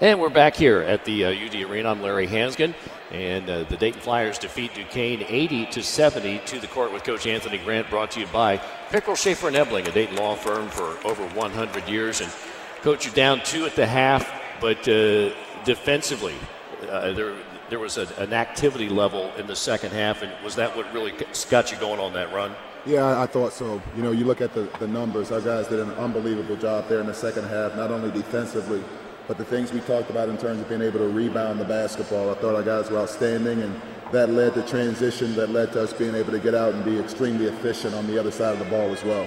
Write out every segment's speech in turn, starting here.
And we're back here at the uh, UD Arena. I'm Larry Hansgen, and uh, the Dayton Flyers defeat Duquesne 80 to 70 to the court with Coach Anthony Grant. Brought to you by Pickrel Schaeffer and Ebeling, a Dayton law firm for over 100 years. And coach, you're down two at the half, but uh, defensively, uh, there there was a, an activity level in the second half, and was that what really got you going on that run? Yeah, I thought so. You know, you look at the, the numbers. Our guys did an unbelievable job there in the second half, not only defensively but the things we talked about in terms of being able to rebound the basketball, I thought our guys were outstanding, and that led to transition, that led to us being able to get out and be extremely efficient on the other side of the ball as well.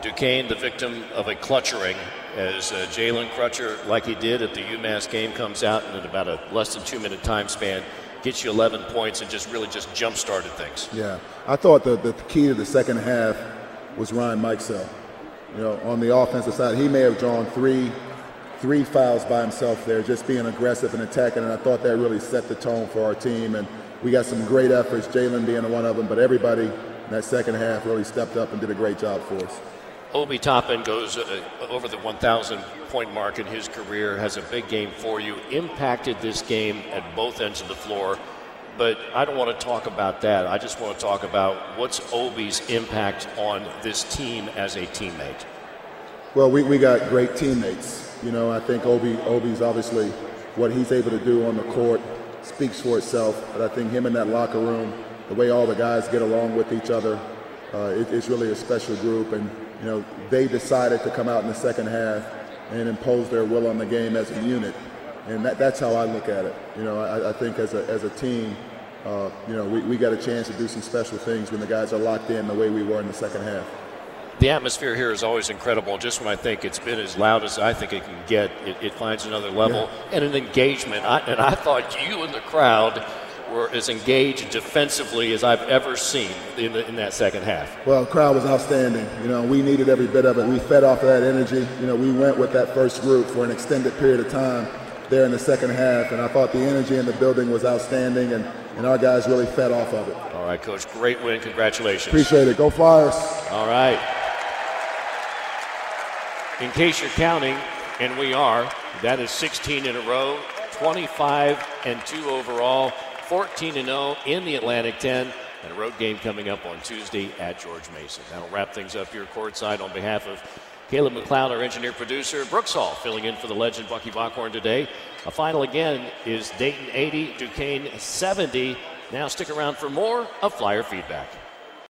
Duquesne, the victim of a clutchering, as uh, Jalen Crutcher, like he did at the UMass game, comes out and in about a less than two minute time span gets you 11 points and just really just jump started things. Yeah, I thought the, the key to the second half was Ryan Mikesell. You know, on the offensive side, he may have drawn three three fouls by himself there, just being aggressive and attacking. And I thought that really set the tone for our team. And we got some great efforts, Jalen being one of them, but everybody in that second half really stepped up and did a great job for us. Obi Toppin goes uh, over the 1,000 point mark in his career, has a big game for you, impacted this game at both ends of the floor. But I don't want to talk about that. I just want to talk about what's Obi's impact on this team as a teammate. Well, we, we got great teammates. You know, I think Obi Obi's obviously what he's able to do on the court speaks for itself. But I think him in that locker room, the way all the guys get along with each other, uh, it, it's really a special group. And you know, they decided to come out in the second half and impose their will on the game as a unit. And that, that's how I look at it. You know, I, I think as a, as a team, uh, you know, we, we got a chance to do some special things when the guys are locked in the way we were in the second half the atmosphere here is always incredible. Just when I think it's been as loud as I think it can get, it, it finds another level yeah. and an engagement. I, and I thought you and the crowd were as engaged defensively as I've ever seen in, the, in that second half. Well, the crowd was outstanding. You know, we needed every bit of it. We fed off of that energy. You know, we went with that first group for an extended period of time there in the second half, and I thought the energy in the building was outstanding, and, and our guys really fed off of it. All right, Coach. Great win. Congratulations. Appreciate it. Go Flyers. All right. In case you're counting, and we are, that is 16 in a row, 25 and 2 overall, 14 and 0 in the Atlantic 10, and a road game coming up on Tuesday at George Mason. That'll wrap things up here courtside on behalf of Caleb McLeod, our engineer producer, Brooks Hall filling in for the legend Bucky Bockhorn today. A final again is Dayton 80, Duquesne 70. Now stick around for more of Flyer feedback.